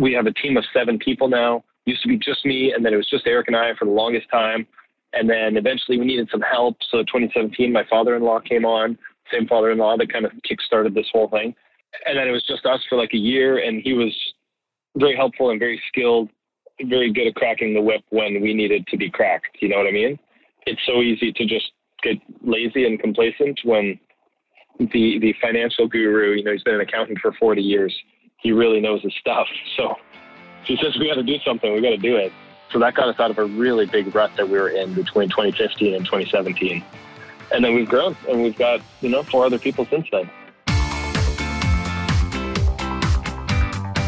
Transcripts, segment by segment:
we have a team of seven people now. Used to be just me, and then it was just Eric and I for the longest time. And then eventually we needed some help. So 2017, my father-in-law came on, same father-in-law that kind of kick-started this whole thing. And then it was just us for like a year, and he was very helpful and very skilled, very good at cracking the whip when we needed to be cracked. You know what I mean? It's so easy to just get lazy and complacent when the the financial guru, you know, he's been an accountant for 40 years. He really knows his stuff. So he says we got to do something, we got to do it. So that got us out of a really big rut that we were in between 2015 and 2017. And then we've grown and we've got, you know, four other people since then.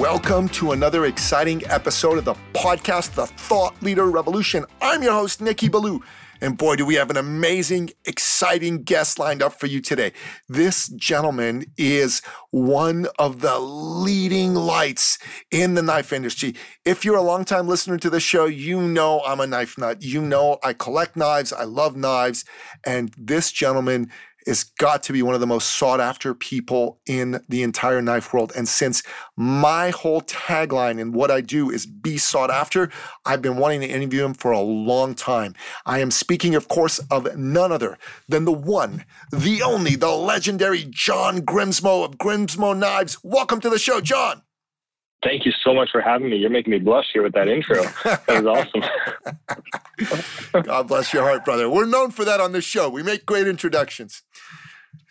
Welcome to another exciting episode of the podcast, The Thought Leader Revolution. I'm your host, Nicky Billou. And boy, do we have an amazing, exciting guest lined up for you today. This gentleman is one of the leading lights in the knife industry. If you're a longtime listener to the show, you know I'm a knife nut. You know I collect knives, I love knives. And this gentleman is got to be one of the most sought after people in the entire knife world. And since my whole tagline and what I do is be sought after, I've been wanting to interview him for a long time. I am speaking, of course, of none other than the one, the only, the legendary John Grimsmo of Grimsmo Knives. Welcome to the show, John. Thank you so much for having me. You're making me blush here with that intro. That was awesome. God bless your heart, brother. We're known for that on this show. We make great introductions.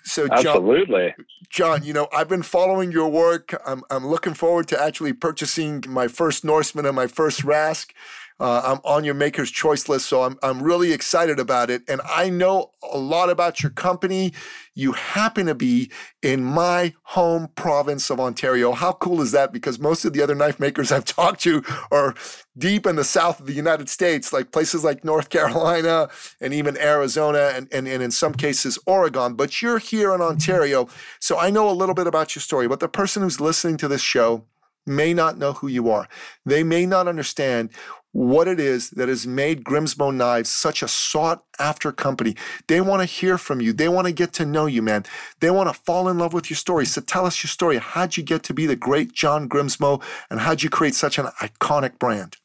So, John, Absolutely. John, you know, I've been following your work. I'm, I'm looking forward to actually purchasing my first Norseman and my first Rask. Uh, I'm on your maker's choice list, so I'm, I'm really excited about it. And I know a lot about your company. You happen to be in my home province of Ontario. How cool is that? Because most of the other knife makers I've talked to are deep in the south of the United States, like places like North Carolina and even Arizona and, and, and in some cases Oregon. But you're here in Ontario. So I know a little bit about your story. But the person who's listening to this show, may not know who you are. They may not understand what it is that has made Grimsmo Knives such a sought after company. They want to hear from you. They want to get to know you, man. They want to fall in love with your story. So tell us your story. How'd you get to be the great John Grimsmo and how'd you create such an iconic brand?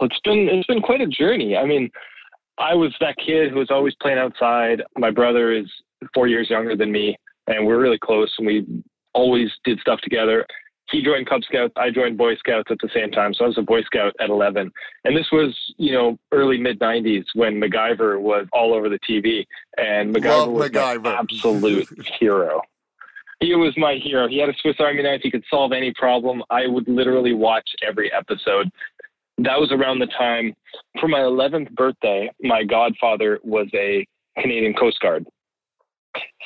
It's been it's been quite a journey. I mean, I was that kid who was always playing outside. My brother is four years younger than me, and we're really close and we always did stuff together he joined Cub Scouts. I joined Boy Scouts at the same time. So I was a Boy Scout at 11. And this was, you know, early mid 90s when MacGyver was all over the TV. And MacGyver Love was MacGyver. my absolute hero. He was my hero. He had a Swiss Army knife. He could solve any problem. I would literally watch every episode. That was around the time for my 11th birthday. My godfather was a Canadian Coast Guard.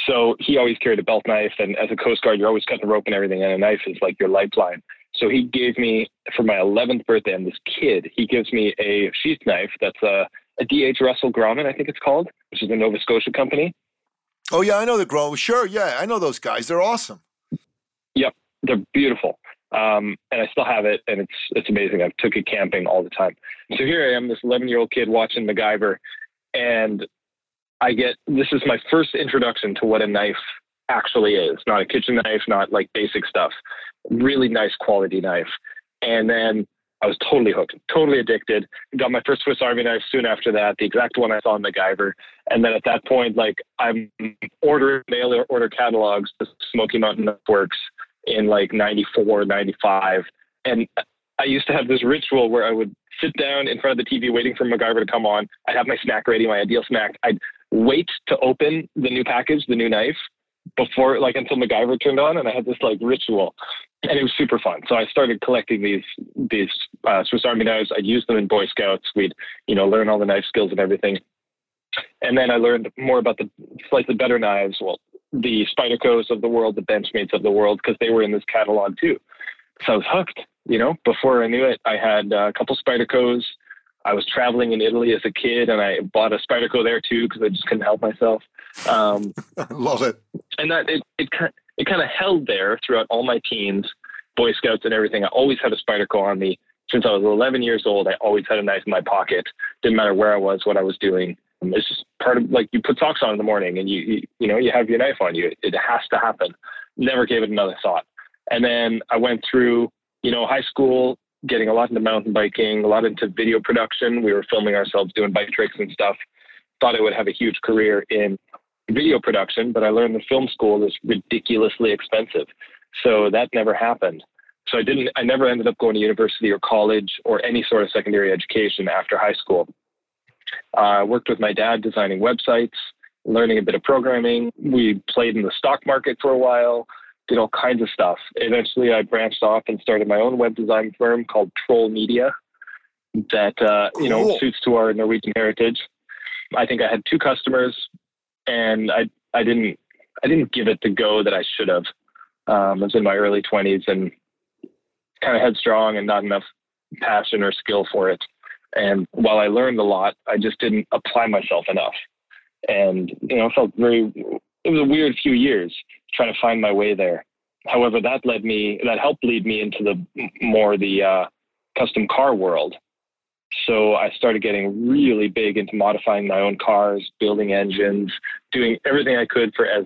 So he always carried a belt knife, and as a Coast Guard, you're always cutting rope and everything, and a knife is like your lifeline. So he gave me for my 11th birthday, and this kid, he gives me a sheath knife that's a, a DH Russell Grohmann, I think it's called, which is a Nova Scotia company. Oh yeah, I know the Grohmann. Sure, yeah, I know those guys. They're awesome. Yep, they're beautiful. Um, and I still have it, and it's it's amazing. I took it camping all the time. So here I am, this 11 year old kid watching MacGyver, and I get this is my first introduction to what a knife actually is. Not a kitchen knife, not like basic stuff. Really nice quality knife. And then I was totally hooked, totally addicted. Got my first Swiss Army knife soon after that, the exact one I saw in MacGyver. And then at that point, like I'm ordering mail order catalogs to Smoky Mountain Works in like 94, 95. And I used to have this ritual where I would sit down in front of the TV waiting for MacGyver to come on. I'd have my snack ready, my ideal snack. I'd wait to open the new package, the new knife, before like until MacGyver turned on, and I had this like ritual, and it was super fun. So I started collecting these these uh, Swiss Army knives. I'd use them in Boy Scouts. We'd you know learn all the knife skills and everything, and then I learned more about the slightly better knives. Well, the Spydercos of the world, the Benchmades of the world, because they were in this catalog too. So I was hooked. You know, before I knew it, I had a couple Spydercos. I was traveling in Italy as a kid, and I bought a Spyderco there too because I just couldn't help myself. Um, Love it. And that it it it kind of held there throughout all my teens, Boy Scouts and everything. I always had a Spyderco on me since I was 11 years old. I always had a knife in my pocket. Didn't matter where I was, what I was doing. It's just part of like you put socks on in the morning and you you, you know you have your knife on you. It has to happen. Never gave it another thought. And then I went through you know high school, getting a lot into mountain biking, a lot into video production. We were filming ourselves doing bike tricks and stuff. Thought I would have a huge career in video production, but I learned the film school is ridiculously expensive. So that never happened. So I didn't, I never ended up going to university or college or any sort of secondary education after high school. Uh, I worked with my dad designing websites, learning a bit of programming. We played in the stock market for a while, did all kinds of stuff. Eventually, I branched off and started my own web design firm called Troll Media that, uh, cool. you know, suits to our Norwegian heritage. I think I had two customers and I, I didn't, I didn't give it the go that I should have. Um, I was in my early 20s and kind of headstrong and not enough passion or skill for it. And while I learned a lot, I just didn't apply myself enough. And, you know, felt very, it was a weird few years trying to find my way there. However, that led me, that helped lead me into the more the uh, custom car world. So I started getting really big into modifying my own cars, building engines, doing everything I could for as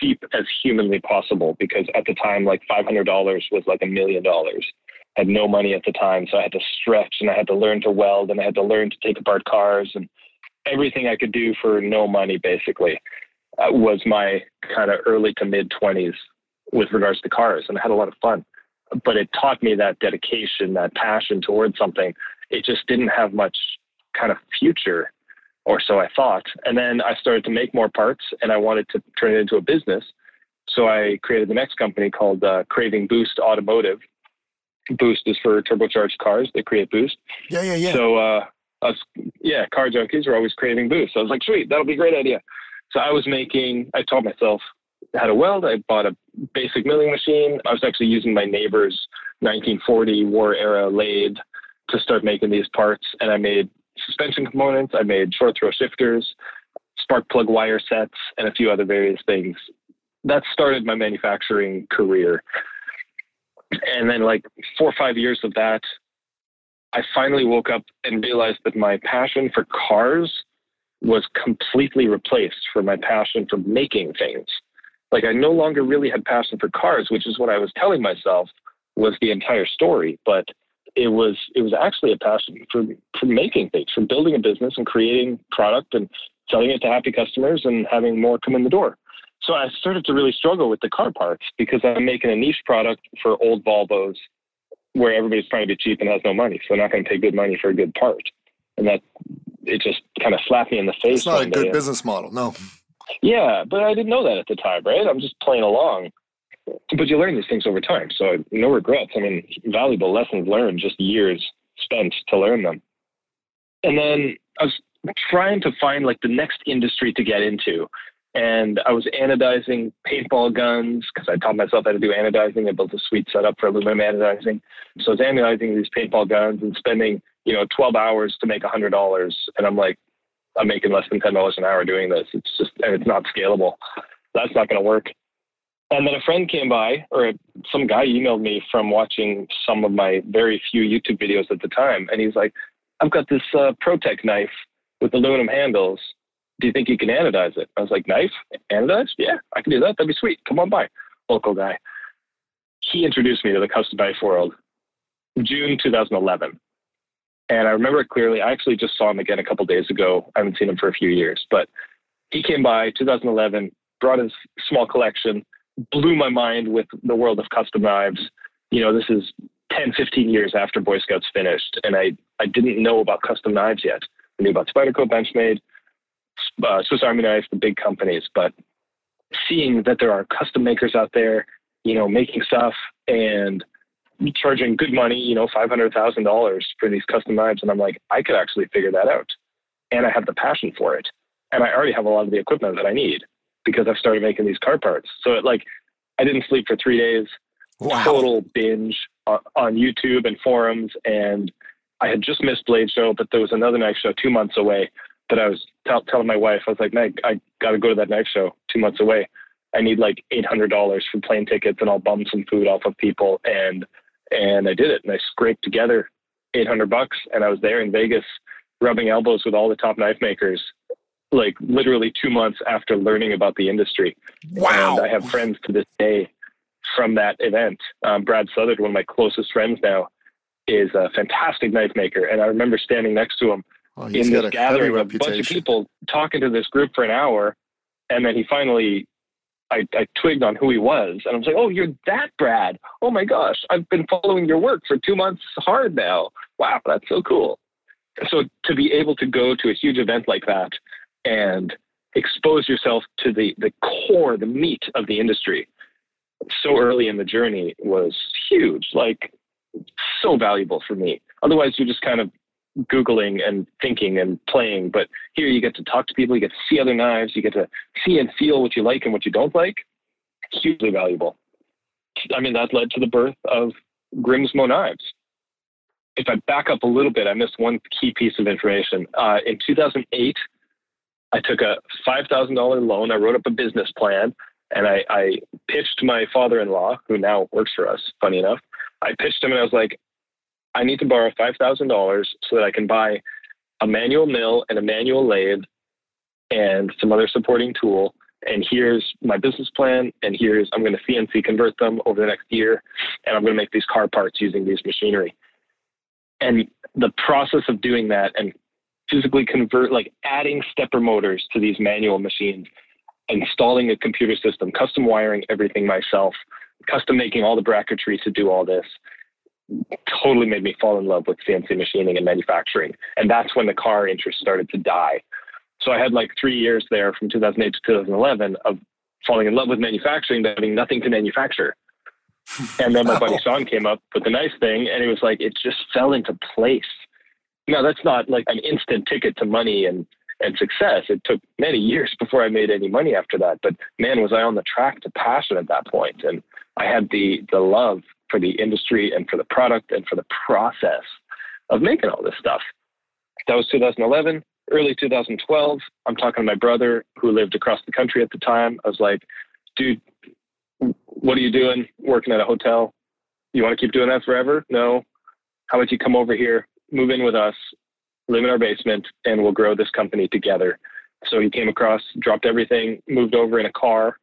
cheap as humanly possible. Because at the time, like $500 was like a million dollars had no money at the time, so I had to stretch and I had to learn to weld and I had to learn to take apart cars and everything I could do for no money basically uh, was my kind of early to mid 20s with regards to cars and I had a lot of fun. But it taught me that dedication, that passion towards something. It just didn't have much kind of future or so I thought. And then I started to make more parts and I wanted to turn it into a business. So I created the next company called uh, Craving Boost Automotive Boost is for turbocharged cars. They create Boost. Yeah, yeah, yeah. So, uh, us, yeah, car junkies were always craving Boost. So I was like, sweet, that'll be a great idea. So I was making, I taught myself how to weld. I bought a basic milling machine. I was actually using my neighbor's 1940 war era lathe to start making these parts. And I made suspension components. I made short throw shifters, spark plug wire sets, and a few other various things. That started my manufacturing career and then like four or five years of that, I finally woke up and realized that my passion for cars was completely replaced for my passion for making things. Like I no longer really had passion for cars, which is what I was telling myself was the entire story. But it was it was actually a passion for for making things, for building a business and creating product and selling it to happy customers and having more come in the door. So I started to really struggle with the car parts because I'm making a niche product for old Volvos where everybody's trying to be cheap and has no money. So they're not going to pay good money for a good part. And that it just kind of slapped me in the face. It's not a good business model, no. Yeah, but I didn't know that at the time, right? I'm just playing along. But you learn these things over time. So no regrets. I mean, valuable lessons learned, just years spent to learn them. And then I was trying to find like the next industry to get into and I was anodizing paintball guns because I taught myself how to do anodizing. I built a sweet setup for aluminum anodizing. So I was anodizing these paintball guns and spending, you know, 12 hours to make $100. And I'm like, I'm making less than $10 an hour doing this. It's just, and it's not scalable. That's not going to work. And then a friend came by, or some guy emailed me from watching some of my very few YouTube videos at the time. And he's like, I've got this uh, ProTech knife with aluminum handles do you think you can anodize it? I was like, knife? Anodize? Yeah, I can do that. That'd be sweet. Come on by. Local guy. He introduced me to the custom knife world June 2011. And I remember it clearly. I actually just saw him again a couple days ago. I haven't seen him for a few years, but he came by 2011, brought his small collection, blew my mind with the world of custom knives. You know, this is 10, 15 years after Boy Scouts finished, and I, I didn't know about custom knives yet. I knew about Spyderco, Benchmade, uh, Swiss Army knife, the big companies, but seeing that there are custom makers out there, you know, making stuff and charging good money, you know, five hundred thousand dollars for these custom knives, and I'm like, I could actually figure that out, and I have the passion for it, and I already have a lot of the equipment that I need because I've started making these car parts. So it like, I didn't sleep for three days, wow. total binge, on, on YouTube and forums, and I had just missed Blade Show, but there was another knife show two months away that I was t- telling my wife, I was like, Meg, I got to go to that knife show two months away. I need like $800 for plane tickets and I'll bum some food off of people. And, and I did it and I scraped together 800 bucks and I was there in Vegas rubbing elbows with all the top knife makers, like literally two months after learning about the industry. Wow. And I have friends to this day from that event. Um, Brad Southard, one of my closest friends now, is a fantastic knife maker. And I remember standing next to him Well, in this gathering of a bunch of people talking to this group for an hour. And then he finally, I, I twigged on who he was. And I was like, oh, you're that Brad. Oh my gosh, I've been following your work for two months hard now. Wow, that's so cool. So to be able to go to a huge event like that and expose yourself to the, the core, the meat of the industry so early in the journey was huge. Like so valuable for me. Otherwise, you're just kind of Googling and thinking and playing. But here you get to talk to people, you get to see other knives, you get to see and feel what you like and what you don't like. Hugely valuable. I mean, that led to the birth of Grimsmo Knives. If I back up a little bit, I missed one key piece of information. Uh, in 2008, I took a $5,000 loan. I wrote up a business plan and I, I pitched my father in law, who now works for us, funny enough. I pitched him and I was like, I need to borrow $5,000 so that I can buy a manual mill and a manual lathe and some other supporting tool. And here's my business plan. And here's, I'm going to CNC convert them over the next year. And I'm going to make these car parts using these machinery. And the process of doing that and physically convert, like adding stepper motors to these manual machines, installing a computer system, custom wiring everything myself, custom making all the bracketry to do all this totally made me fall in love with CNC machining and manufacturing. And that's when the car interest started to die. So I had like three years there from 2008 to 2011 of falling in love with manufacturing, but having nothing to manufacture. And then my buddy Sean came up with the nice thing, and it was like it just fell into place. Now that's not like an instant ticket to money and and success. It took many years before I made any money after that. But man, was I on the track to passion at that point. point, and I had the the love for the industry and for the product and for the process of making all this stuff. That was 2011. Early 2012, I'm talking to my brother who lived across the country at the time. I was like, dude, what are you doing working at a hotel? You want to keep doing that forever? No. How about you come over here, move in with us, live in our basement, and we'll grow this company together. So he came across, dropped everything, moved over in a car,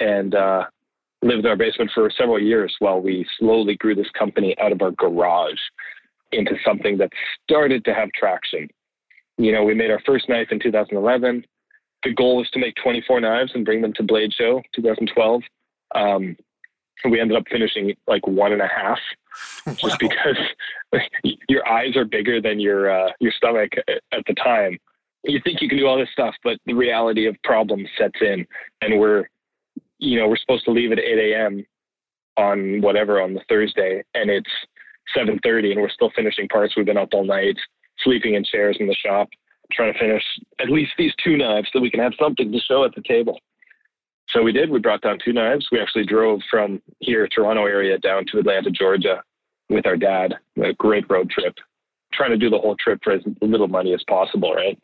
and uh, lived in our basement for several years while we slowly grew this company out of our garage into something that started to have traction. You know, we made our first knife in 2011. The goal was to make 24 knives and bring them to Blade Show 2012. Um, we ended up finishing like one and a half, just wow. because your eyes are bigger than your uh, your stomach at the time. You think you can do all this stuff, but the reality of problems sets in, and we're you know, we're supposed to leave at 8 a.m. on whatever on the Thursday, and it's 7:30, and we're still finishing parts. We've been up all night, sleeping in chairs in the shop, trying to finish at least these two knives so we can have something to show at the table. So we did. We brought down two knives. We actually drove from here, Toronto area, down to Atlanta, Georgia, with our dad. A great road trip. Trying to do the whole trip for as little money as possible, right?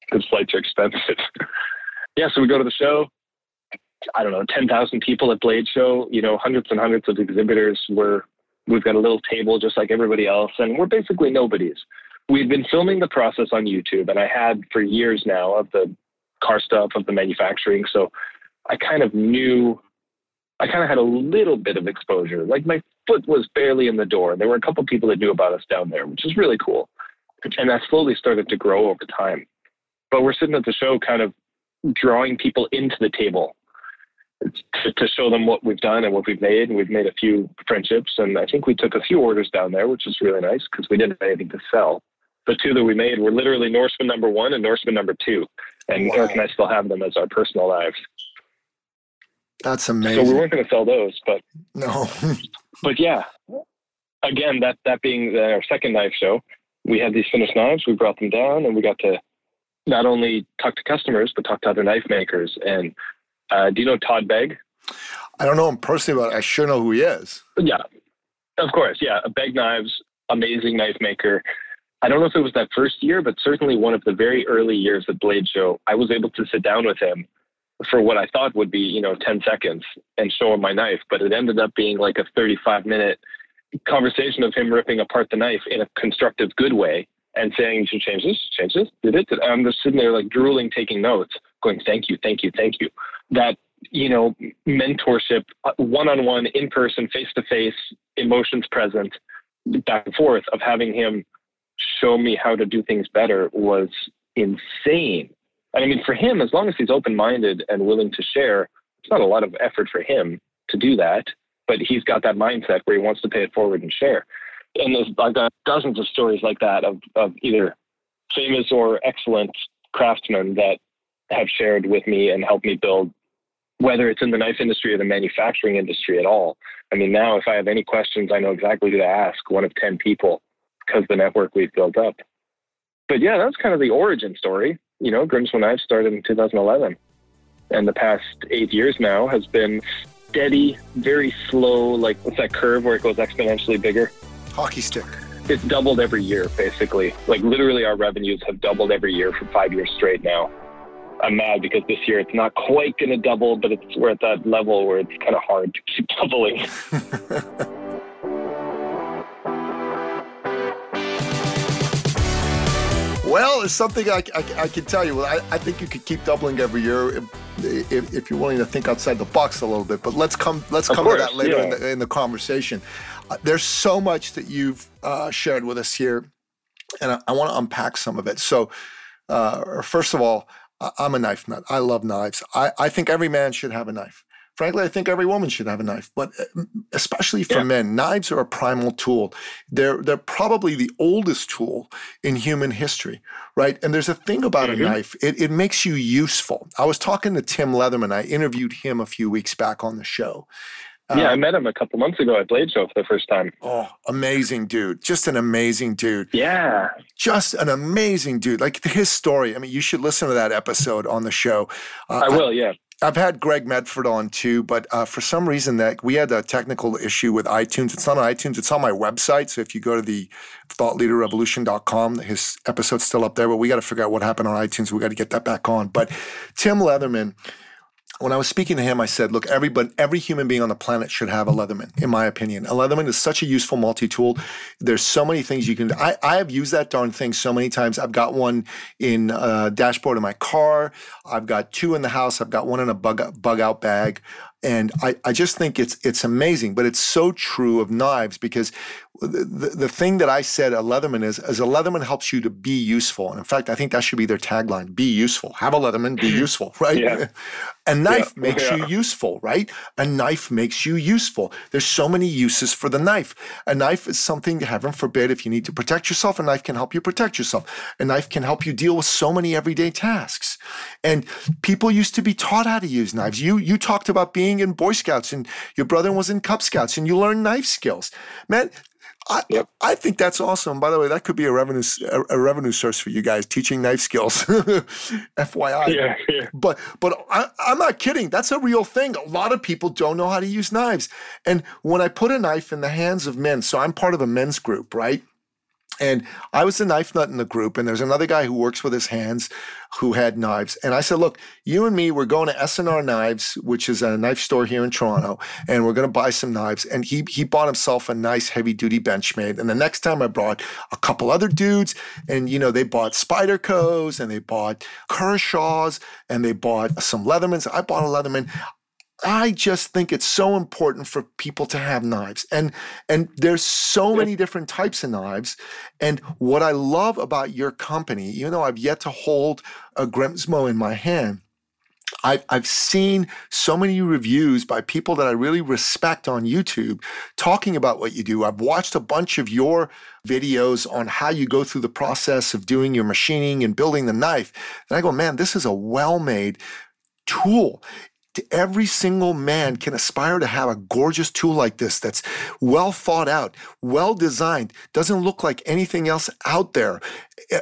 Because flights are expensive. yeah, so we go to the show. I don't know, 10,000 people at Blade Show, you know, hundreds and hundreds of exhibitors. We're, we've got a little table just like everybody else, and we're basically nobodies. We've been filming the process on YouTube, and I had for years now of the car stuff, of the manufacturing. So I kind of knew, I kind of had a little bit of exposure. Like my foot was barely in the door. There were a couple people that knew about us down there, which is really cool. And that slowly started to grow over time. But we're sitting at the show kind of drawing people into the table to, to, show them what we've done and what we've made. And we've made a few friendships. And I think we took a few orders down there, which is really nice because we didn't have anything to sell. The two that we made were literally Norseman number one and Norseman number two. And wow. Eric and I still have them as our personal knives. That's amazing. So we weren't going to sell those, but no. but yeah, again, that that being the, our second knife show, we had these finished knives. We brought them down, and we got to not only talk to customers but talk to other knife makers and uh, do you know Todd Begg? I don't know him personally, but I sure know who he is. Yeah. Of course, yeah. Begg Knives, amazing knife maker. I don't know if it was that first year, but certainly one of the very early years at Blade Show, I was able to sit down with him for what I thought would be, you know, 10 seconds and show him my knife. But it ended up being like a 35 minute conversation of him ripping apart the knife in a constructive, good way and saying, you should change this, change this, did it. I'm just sitting there like drooling, taking notes, going, thank you, thank you, thank you. That, you know, mentorship, uh, one on one, in person, face to face, emotions present, back and forth of having him show me how to do things better was insane. And I mean, for him, as long as he's open minded and willing to share, it's not a lot of effort for him to do that, but he's got that mindset where he wants to pay it forward and share. And I've got dozens of stories like that of, of either famous or excellent craftsmen that have shared with me and helped me build, whether it's in the knife industry or the manufacturing industry at all. I mean, now if I have any questions, I know exactly who to ask, one of 10 people, because the network we've built up. But yeah, that's kind of the origin story. You know, Grimsmo Knives started in 2011. And the past eight years now has been steady, very slow, like what's that curve where it goes exponentially bigger? Hockey stick. It's doubled every year, basically. Like literally, our revenues have doubled every year for five years straight now. I'm mad because this year it's not quite going to double, but it's we're at that level where it's kind of hard to keep doubling. Well, it's something I, I, I, can tell you. I, I think you could keep doubling every year if, if, if, you're willing to think outside the box a little bit. But let's come let's come course, to that later yeah. in, the, in, the, conversation. Uh, there's so much that you've uh, shared with us here, and I, I want to unpack some of it. So, uh, first of all, I'm a knife nut. I love knives. I, I think every man should have a knife. Frankly, I think every woman should have a knife, but uh, especially for yeah. men, knives are a primal tool. They're they're probably the oldest tool in human history, right? And there's a thing about mm-hmm. a knife; it, it makes you useful. I was talking to Tim Leatherman. I interviewed him a few weeks back on the show, yeah, I um, met him a couple months ago at Blade Show for the first time. Oh, amazing dude. Just an amazing dude. Yeah. Just an amazing dude. Like his story. I mean, you should listen to that episode on the show. Uh, I will, yeah. I've had Greg Medford on too, but uh, for some reason that we had a technical issue with iTunes. It's not on iTunes, it's on my website. So if you go to the thoughtleaderrevolution.com, his episode's still up there, but we got to figure out what happened on iTunes. We got to get that back on. But Tim Leatherman, when I was speaking to him, I said, look, everybody, every human being on the planet should have a Leatherman, in my opinion. A Leatherman is such a useful multi-tool. There's so many things you can do. I, I have used that darn thing so many times. I've got one in a dashboard of my car. I've got two in the house. I've got one in a bug, bug out bag. And I, I just think it's it's amazing, but it's so true of knives because the, the, the thing that I said a Leatherman is, is a Leatherman helps you to be useful. And in fact, I think that should be their tagline, be useful. Have a Leatherman, be useful, right? Yeah. A knife oh, yeah. makes yeah. you useful, right? A knife makes you useful. There's so many uses for the knife. A knife is something, heaven forbid, if you need to protect yourself, a knife can help you protect yourself. A knife can help you deal with so many everyday tasks. And people used to be taught how to use knives. You you talked about being in Boy Scouts and your brother was in Cub Scouts and you learned knife skills. Man, I, yep. I think that's awesome. By the way, that could be a revenue a, a revenue source for you guys teaching knife skills. FYI. Yeah, yeah. But but I, I'm not kidding. That's a real thing. A lot of people don't know how to use knives. And when I put a knife in the hands of men, so I'm part of a men's group, right? And I was the knife nut in the group, and there's another guy who works with his hands who had knives. And I said, Look, you and me, we're going to SNR Knives, which is a knife store here in Toronto, and we're going to buy some knives. And he he bought himself a nice heavy duty Benchmade. And the next time I brought a couple other dudes, and you know, they bought Spydercos and they bought Kershaws and they bought some Leathermans. I bought a Leatherman. I just think it's so important for people to have knives. And and there's so many different types of knives. And what I love about your company, even though I've yet to hold a Grimsmo in my hand, I've, I've seen so many reviews by people that I really respect on YouTube talking about what you do. I've watched a bunch of your videos on how you go through the process of doing your machining and building the knife. And I go, man, this is a well made tool every single man can aspire to have a gorgeous tool like this that's well thought out, well designed, doesn't look like anything else out there.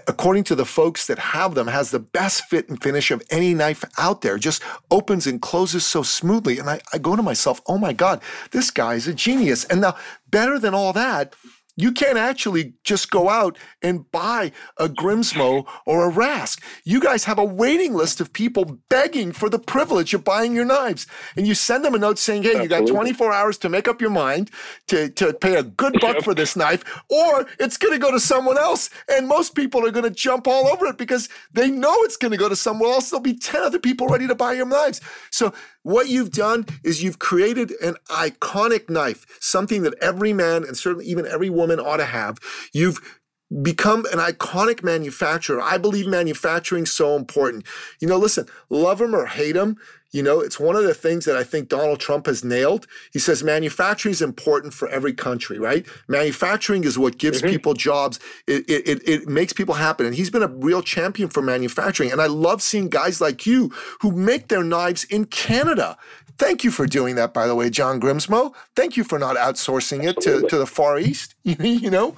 According to the folks that have them, has the best fit and finish of any knife out there. Just opens and closes so smoothly. And I, I go to myself, oh my God, this guy's a genius. And now, better than all that, you can't actually just go out and buy a Grimsmo or a Rask. You guys have a waiting list of people begging for the privilege of buying your knives. And you send them a note saying, hey, Absolutely. you got 24 hours to make up your mind to, to pay a good buck for this knife, or it's going to go to someone else. And most people are going to jump all over it because they know it's going to go to someone else. There'll be 10 other people ready to buy your knives. So what you've done is you've created an iconic knife, something that every man and certainly even every woman ought to have. You've become an iconic manufacturer. I believe manufacturing is so important. You know, listen, love them or hate them, you know, it's one of the things that I think Donald Trump has nailed. He says manufacturing is important for every country, right? Manufacturing is what gives mm-hmm. people jobs. It, it, it makes people happen. And he's been a real champion for manufacturing. And I love seeing guys like you who make their knives in Canada. Thank you for doing that, by the way, John Grimsmo. Thank you for not outsourcing it to, to the Far East, you know,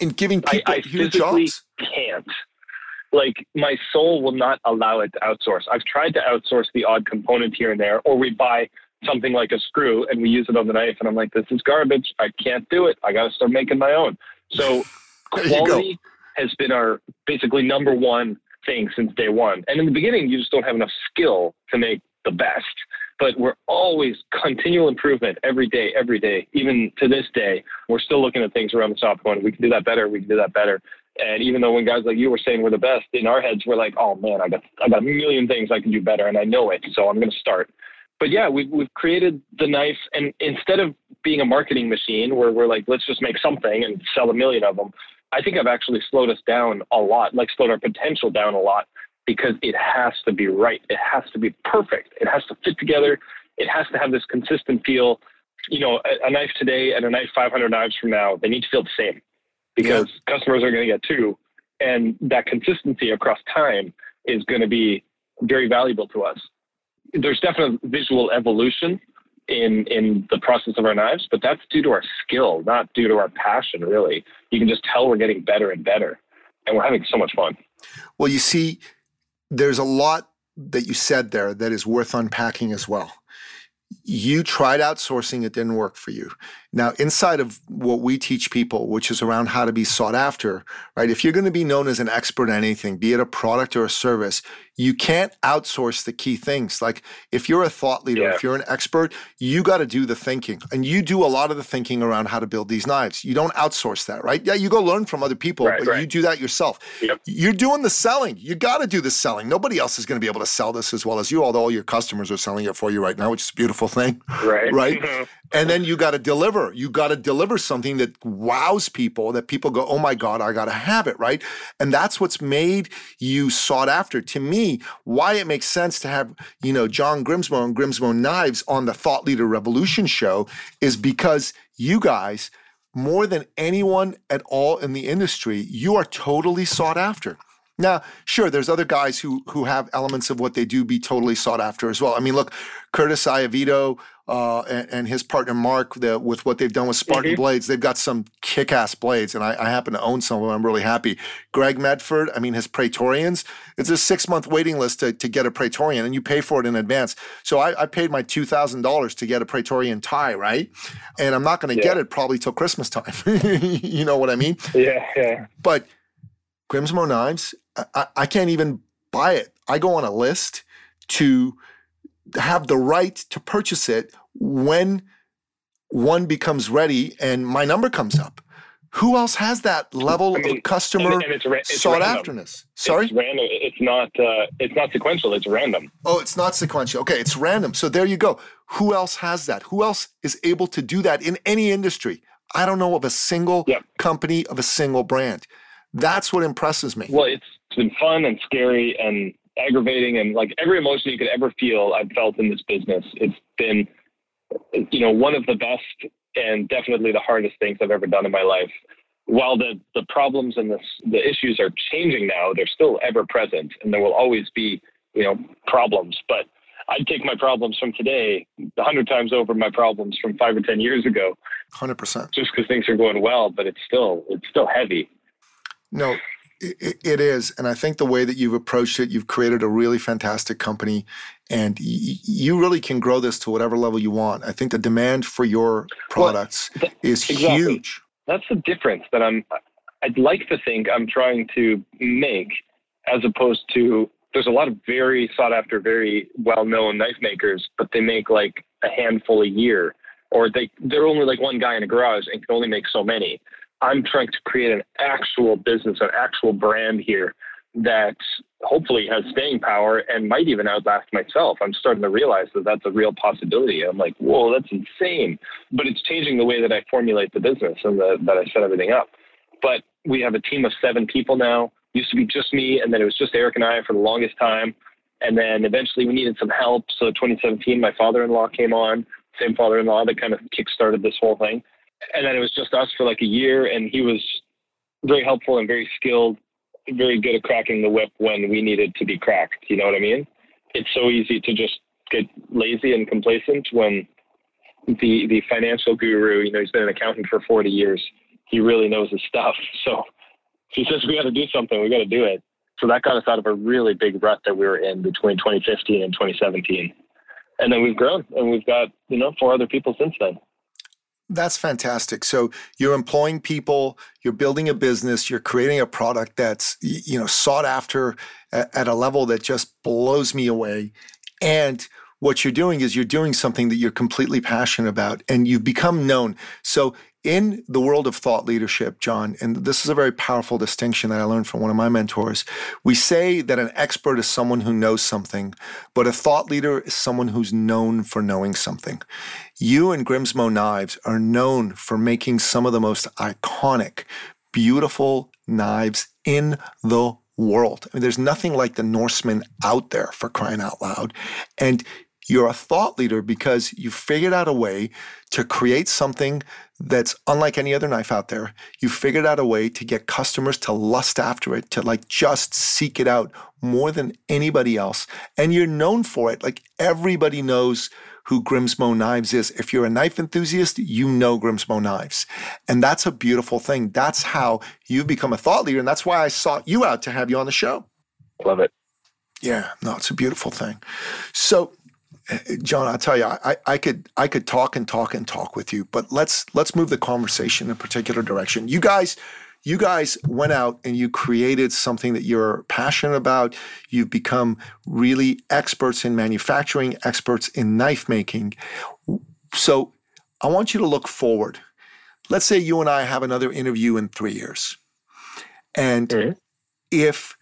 and giving people I, I here jobs. can't like my soul will not allow it to outsource. I've tried to outsource the odd component here and there, or we buy something like a screw and we use it on the knife, and I'm like, this is garbage. I can't do it. I got to start making my own. So quality has been our basically number one thing since day one. And in the beginning, you just don't have enough skill to make the best. But we're always continual improvement every day, every day. Even to this day, we're still looking at things around the shop going, we can do that better, we can do that better. And even though when guys like you were saying we're the best, in our heads we're like, oh man, I got I got a million things I can do better, and I know it, so I'm going to start. But yeah, we've we've created the knife, and instead of being a marketing machine where we're like, let's just make something and sell a million of them, I think I've actually slowed us down a lot, like slowed our potential down a lot, because it has to be right, it has to be perfect, it has to fit together, it has to have this consistent feel. You know, a, a knife today and a knife 500 knives from now, they need to feel the same because yeah. customers are going to get two. And that consistency across time is going to be very valuable to us. There's definitely visual evolution in in the process of our knives, but that's due to our skill, not due to our passion. Really, you can just tell we're getting better and better, and we're having so much fun. Well, you see, there's a lot that you said there that is worth unpacking as well. You tried outsourcing, it didn't work for you. Now, inside of what we teach people, which is around how to be sought after, right? If you're going to be known as an expert in anything, be it a product or a service, you can't outsource the key things. Like if you're a thought leader, yeah. if you're an expert, you got to do the thinking. And you do a lot of the thinking around how to build these knives. You don't outsource that, right? Yeah, you go learn from other people, right, but right. you do that yourself. Yep. You're doing the selling. You got to do the selling. Nobody else is going to be able to sell this as well as you, although all your customers are selling it for you right now, which is a beautiful thing. Right. Right. Mm-hmm. and then you got to deliver. You got to deliver something that wows people, that people go, oh my God, I got to have it, right? And that's what's made you sought after. To me, why it makes sense to have, you know, John Grimsmo and Grimsmo Knives on the Thought Leader Revolution show is because you guys, more than anyone at all in the industry, you are totally sought after. Now, sure, there's other guys who who have elements of what they do be totally sought after as well. I mean, look, Curtis Iovito uh, and, and, his partner Mark, the, with what they've done with Spartan mm-hmm. Blades, they've got some kick-ass blades, and I, I, happen to own some of them. I'm really happy. Greg Medford, I mean, his Praetorians, it's a six-month waiting list to, to get a Praetorian, and you pay for it in advance. So I, I paid my two thousand dollars to get a Praetorian tie, right? And I'm not going to yeah. get it probably till Christmas time. you know what I mean? Yeah, yeah. But Grimsmo knives, I, I can't even buy it. I go on a list to have the right to purchase it when one becomes ready and my number comes up. Who else has that level I mean, of customer and, and it's, it's sought random. afterness? Sorry, it's random. It's not. Uh, it's not sequential. It's random. Oh, it's not sequential. Okay, it's random. So there you go. Who else has that? Who else is able to do that in any industry? I don't know of a single yep. company of a single brand. That's what impresses me. Well, it's been fun and scary and aggravating and like every emotion you could ever feel I've felt in this business. It's been you know one of the best and definitely the hardest things I've ever done in my life. While the the problems and the the issues are changing now, they're still ever present and there will always be, you know, problems, but I'd take my problems from today a hundred times over my problems from five or ten years ago. Hundred percent. Just because things are going well, but it's still it's still heavy. No, it, it is, and I think the way that you've approached it, you've created a really fantastic company, and y- you really can grow this to whatever level you want. I think the demand for your products well, is exactly. huge. That's the difference that I'm. I'd like to think I'm trying to make, as opposed to there's a lot of very sought after, very well known knife makers, but they make like a handful a year, or they they're only like one guy in a garage and can only make so many. I'm trying to create an actual business, an actual brand here that hopefully has staying power and might even outlast myself. I'm starting to realize that that's a real possibility. I'm like, whoa, that's insane. But it's changing the way that I formulate the business and the, that I set everything up. But we have a team of seven people now. Used to be just me, and then it was just Eric and I for the longest time. And then eventually we needed some help. So 2017, my father-in-law came on, same father-in-law that kind of kickstarted this whole thing. And then it was just us for like a year, and he was very helpful and very skilled, very good at cracking the whip when we needed to be cracked. You know what I mean? It's so easy to just get lazy and complacent when the the financial guru, you know, he's been an accountant for 40 years. He really knows his stuff. So he says we got to do something. We got to do it. So that got us out of a really big rut that we were in between 2015 and 2017. And then we've grown and we've got, you know, four other people since then. That's fantastic. So you're employing people, you're building a business, you're creating a product that's you know sought after at a level that just blows me away. And what you're doing is you're doing something that you're completely passionate about and you've become known. So in the world of thought leadership, John, and this is a very powerful distinction that I learned from one of my mentors, we say that an expert is someone who knows something, but a thought leader is someone who's known for knowing something. You and Grimsmo Knives are known for making some of the most iconic, beautiful knives in the world. I mean, there's nothing like the Norseman out there for crying out loud. And you're a thought leader because you figured out a way to create something that's unlike any other knife out there. You figured out a way to get customers to lust after it, to like just seek it out more than anybody else. And you're known for it. Like everybody knows who Grimsmo Knives is. If you're a knife enthusiast, you know Grimsmo Knives. And that's a beautiful thing. That's how you've become a thought leader. And that's why I sought you out to have you on the show. Love it. Yeah, no, it's a beautiful thing. So John, I'll tell you, I, I could I could talk and talk and talk with you, but let's let's move the conversation in a particular direction. You guys, you guys went out and you created something that you're passionate about. You've become really experts in manufacturing, experts in knife making. So I want you to look forward. Let's say you and I have another interview in three years. And mm-hmm. if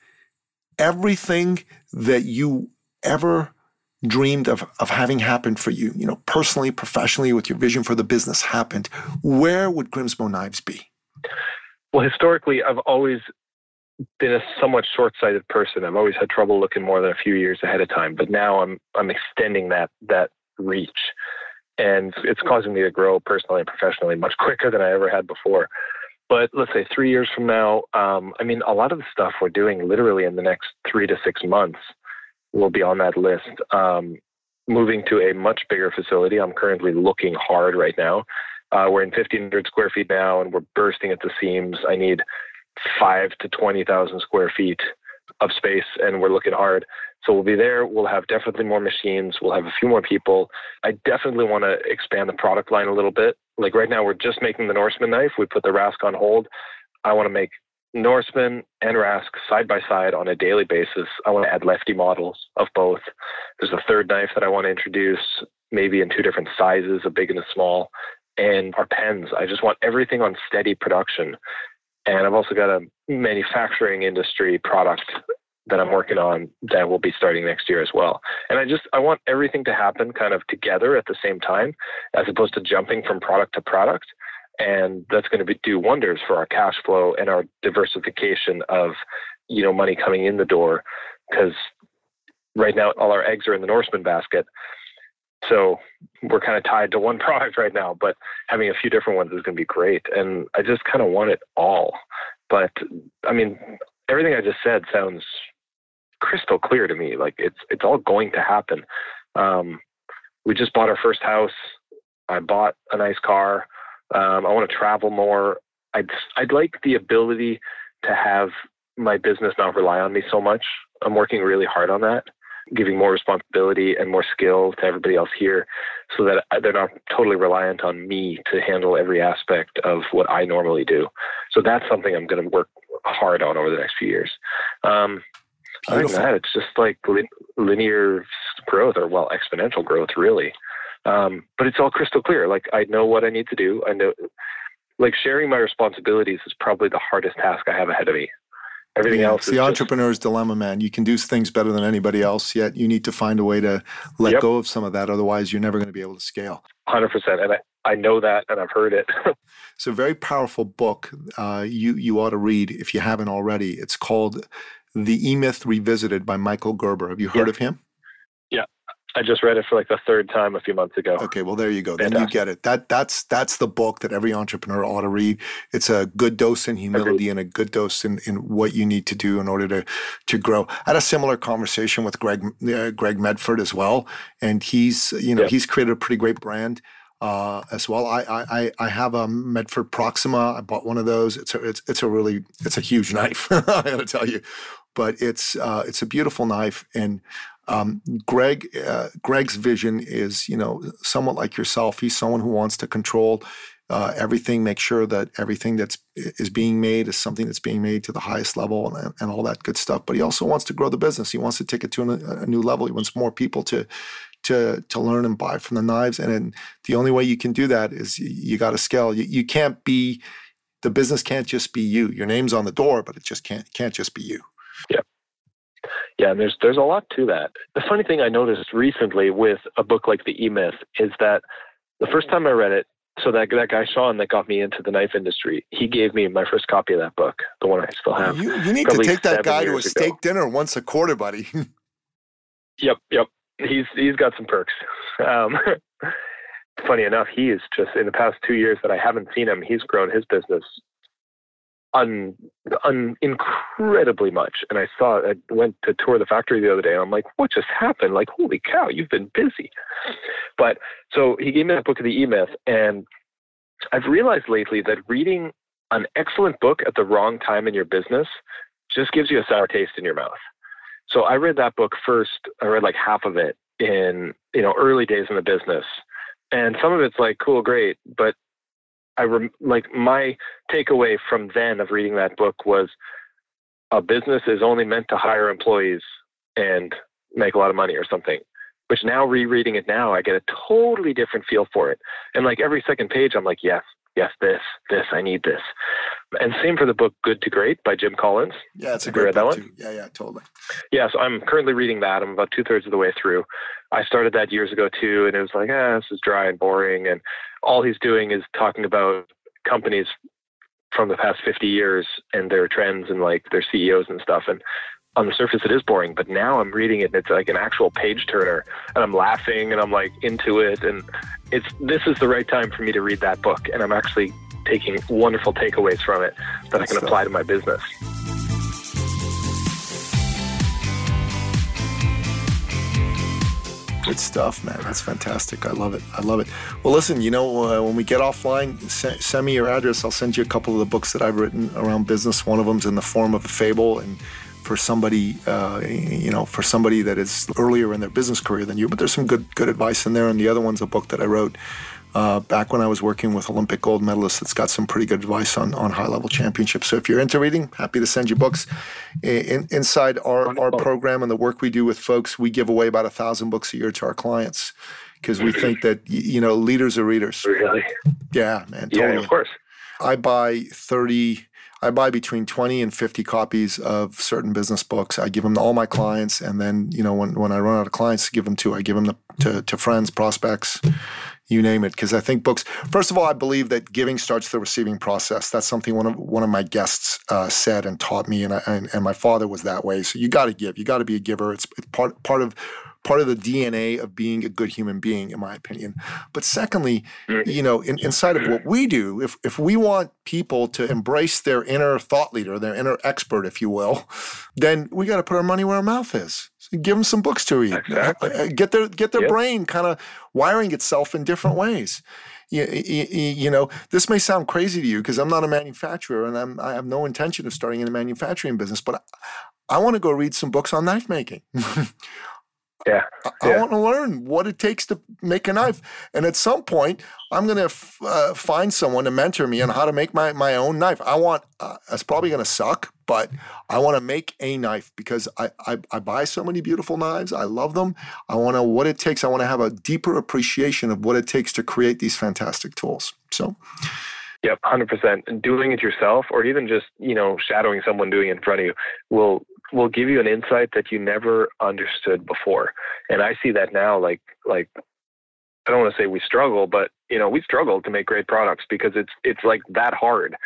everything that you ever dreamed of, of having happened for you, you know, personally, professionally, with your vision for the business happened, where would Grimsmo Knives be? Well, historically, I've always been a somewhat short-sighted person. I've always had trouble looking more than a few years ahead of time, but now I'm I'm extending that that reach, and it's causing me to grow personally and professionally much quicker than I ever had before. But let's say three years from now, um, I mean, a lot of the stuff we're doing literally in the next three to six months will be on that list. Um, moving to a much bigger facility. I'm currently looking hard right now. Uh, we're in 1,500 square feet now, and we're bursting at the seams. I need five to 20,000 square feet of space, and we're looking hard. So we'll be there. We'll have definitely more machines. We'll have a few more people. I definitely want to expand the product line a little bit. Like right now, we're just making the Norseman knife. We put the Rask on hold. I want to make Norseman and Rask side by side on a daily basis. I want to add lefty models of both. There's a third knife that I want to introduce, maybe in two different sizes, a big and a small, and our pens. I just want everything on steady production. And I've also got a manufacturing industry product that I'm working on that will be starting next year as well. And I just I want everything to happen kind of together at the same time as opposed to jumping from product to product and that's going to be, do wonders for our cash flow and our diversification of you know money coming in the door because right now all our eggs are in the Norseman basket. So we're kind of tied to one product right now, but having a few different ones is going to be great. And I just kind of want it all. But I mean, everything I just said sounds crystal clear to me. Like it's it's all going to happen. Um, we just bought our first house. I bought a nice car. Um, I want to travel more. I'd I'd like the ability to have my business not rely on me so much. I'm working really hard on that, giving more responsibility and more skill to everybody else here, so that they're not totally reliant on me to handle every aspect of what I normally do. So that's something I'm going to work hard on over the next few years. Um, other than that, it's just like linear growth or well, exponential growth, really. Um, but it's all crystal clear. Like I know what I need to do. I know, like sharing my responsibilities is probably the hardest task I have ahead of me. Everything yeah, else. It's the entrepreneur's just, dilemma, man. You can do things better than anybody else, yet you need to find a way to let yep. go of some of that. Otherwise, you're never going to be able to scale. Hundred percent, and I, I know that, and I've heard it. it's a very powerful book. Uh, you you ought to read if you haven't already. It's called "The E Myth Revisited" by Michael Gerber. Have you heard of him? I just read it for like the third time a few months ago. Okay, well there you go. Fantastic. Then you get it. That that's that's the book that every entrepreneur ought to read. It's a good dose in humility and a good dose in, in what you need to do in order to to grow. I had a similar conversation with Greg uh, Greg Medford as well, and he's you know yep. he's created a pretty great brand. Uh, as well. I, I I have a Medford Proxima. I bought one of those. It's a it's it's a really it's a huge knife. I got to tell you, but it's uh, it's a beautiful knife, and um, Greg, uh, Greg's vision is, you know, somewhat like yourself. He's someone who wants to control uh, everything, make sure that everything that's is being made is something that's being made to the highest level and, and all that good stuff. But he also wants to grow the business. He wants to take it to a, a new level. He wants more people to to to learn and buy from the knives. And, and the only way you can do that is you, you got to scale. You, you can't be the business can't just be you. Your name's on the door, but it just can't can't just be you. Yeah. Yeah, and there's there's a lot to that. The funny thing I noticed recently with a book like The E Myth is that the first time I read it, so that that guy Sean that got me into the knife industry, he gave me my first copy of that book, the one I still have. You, you need to take that guy to a steak ago. dinner once a quarter, buddy. yep, yep. He's he's got some perks. Um, funny enough, he is just in the past two years that I haven't seen him, he's grown his business un, un incredibly much. And I saw I went to tour the factory the other day and I'm like, what just happened? Like, holy cow, you've been busy. But so he gave me that book of the E Myth, and I've realized lately that reading an excellent book at the wrong time in your business just gives you a sour taste in your mouth. So I read that book first. I read like half of it in you know early days in the business, and some of it's like cool, great, but I rem- like my takeaway from then of reading that book was a business is only meant to hire employees and make a lot of money or something. Which now rereading it now, I get a totally different feel for it. And like every second page, I'm like, yes, yes, this, this, I need this. And same for the book Good to Great by Jim Collins. Yeah, it's a great read book too. Yeah, yeah, totally. Yeah, so I'm currently reading that. I'm about two thirds of the way through. I started that years ago too, and it was like, ah, this is dry and boring. And all he's doing is talking about companies from the past 50 years and their trends and like their CEOs and stuff. And on the surface, it is boring, but now I'm reading it and it's like an actual page turner and I'm laughing and I'm like into it. And it's, this is the right time for me to read that book. And I'm actually taking wonderful takeaways from it that I can apply to my business. Good stuff, man. That's fantastic. I love it. I love it. Well, listen, you know, uh, when we get offline, send me your address. I'll send you a couple of the books that I've written around business. One of them's in the form of a fable, and for somebody, uh, you know, for somebody that is earlier in their business career than you. But there's some good good advice in there. And the other one's a book that I wrote uh, back when I was working with Olympic gold medalists that's got some pretty good advice on, on high level championships. So if you're into reading, happy to send you books. In, inside our, our program and the work we do with folks, we give away about a thousand books a year to our clients because we think that, you know, leaders are readers. Really? Yeah, man. Totally. Yeah, of course. I buy 30 I buy between 20 and 50 copies of certain business books. I give them to all my clients. And then, you know, when, when I run out of clients to give them to, I give them to, to, to friends, prospects, you name it. Because I think books, first of all, I believe that giving starts the receiving process. That's something one of, one of my guests uh, said and taught me. And, I, and, and my father was that way. So you got to give, you got to be a giver. It's, it's part, part of, part of the DNA of being a good human being, in my opinion. But secondly, mm. you know, in, inside of what we do, if if we want people to embrace their inner thought leader, their inner expert, if you will, then we got to put our money where our mouth is. So give them some books to read. Exactly. Uh, get their get their yep. brain kind of wiring itself in different ways you, you, know, this may sound crazy to you because I'm not a manufacturer and I'm, I have no intention of starting in the manufacturing business, but I, I want to go read some books on knife making. Yeah. I, I want to learn what it takes to make a knife. And at some point, I'm going to f- uh, find someone to mentor me on how to make my, my own knife. I want, uh, it's probably going to suck, but I want to make a knife because I, I, I buy so many beautiful knives. I love them. I want to, know what it takes, I want to have a deeper appreciation of what it takes to create these fantastic tools. So, Yep, hundred percent. Doing it yourself, or even just you know shadowing someone doing it in front of you, will will give you an insight that you never understood before. And I see that now, like like I don't want to say we struggle, but you know we struggle to make great products because it's it's like that hard.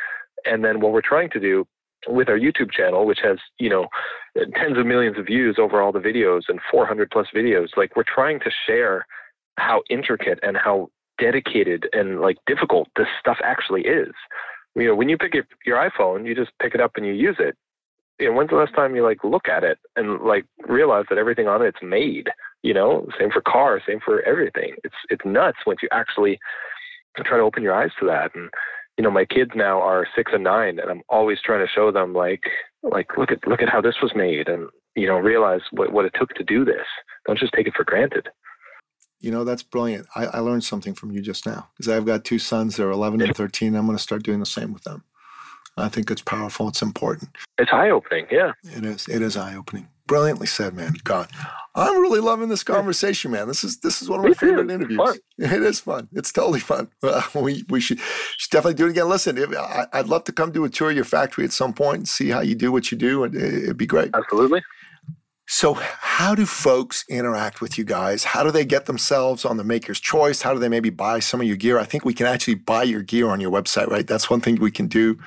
And then what we're trying to do with our YouTube channel, which has you know tens of millions of views over all the videos and 400 plus videos, like we're trying to share how intricate and how dedicated and like difficult this stuff actually is. You know, when you pick up your iPhone, you just pick it up and you use it. You know, when's the last time you like look at it and like realize that everything on it's made? You know, same for cars, same for everything. It's it's nuts once you actually try to open your eyes to that. And you know, my kids now are six and nine, and I'm always trying to show them like like look at look at how this was made, and you know, realize what what it took to do this. Don't just take it for granted. You know, that's brilliant. I, I learned something from you just now because I've got two sons. They're 11 and 13. I'm going to start doing the same with them. I think it's powerful. It's important. It's eye opening. Yeah. It is. It is eye opening. Brilliantly said, man. God, I'm really loving this conversation, man. This is this is one of my favorite interviews. Fun. It is fun. It's totally fun. Uh, we we should, should, definitely do it again. Listen, if, I, would love to come do a tour of your factory at some point and see how you do what you do, and it'd be great. Absolutely. So, how do folks interact with you guys? How do they get themselves on the maker's choice? How do they maybe buy some of your gear? I think we can actually buy your gear on your website, right? That's one thing we can do.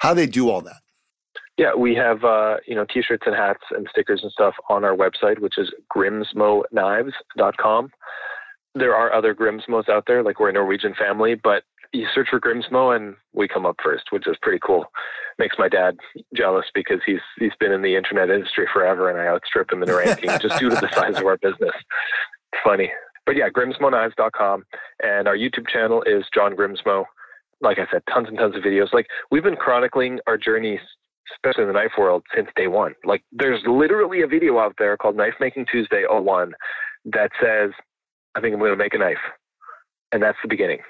How do they do all that? Yeah, we have uh, you know t-shirts and hats and stickers and stuff on our website, which is grimsmoknives.com. There are other Grimsmos out there, like we're a Norwegian family, but you search for Grimsmo and we come up first, which is pretty cool. Makes my dad jealous because he's he's been in the internet industry forever and I outstrip him in the ranking just due to the size of our business. Funny. But yeah, grimsmoknives.com and our YouTube channel is John Grimsmo. Like I said, tons and tons of videos. Like we've been chronicling our journeys especially in the knife world since day one. Like there's literally a video out there called Knife Making Tuesday 01 that says, I think I'm going to make a knife. And that's the beginning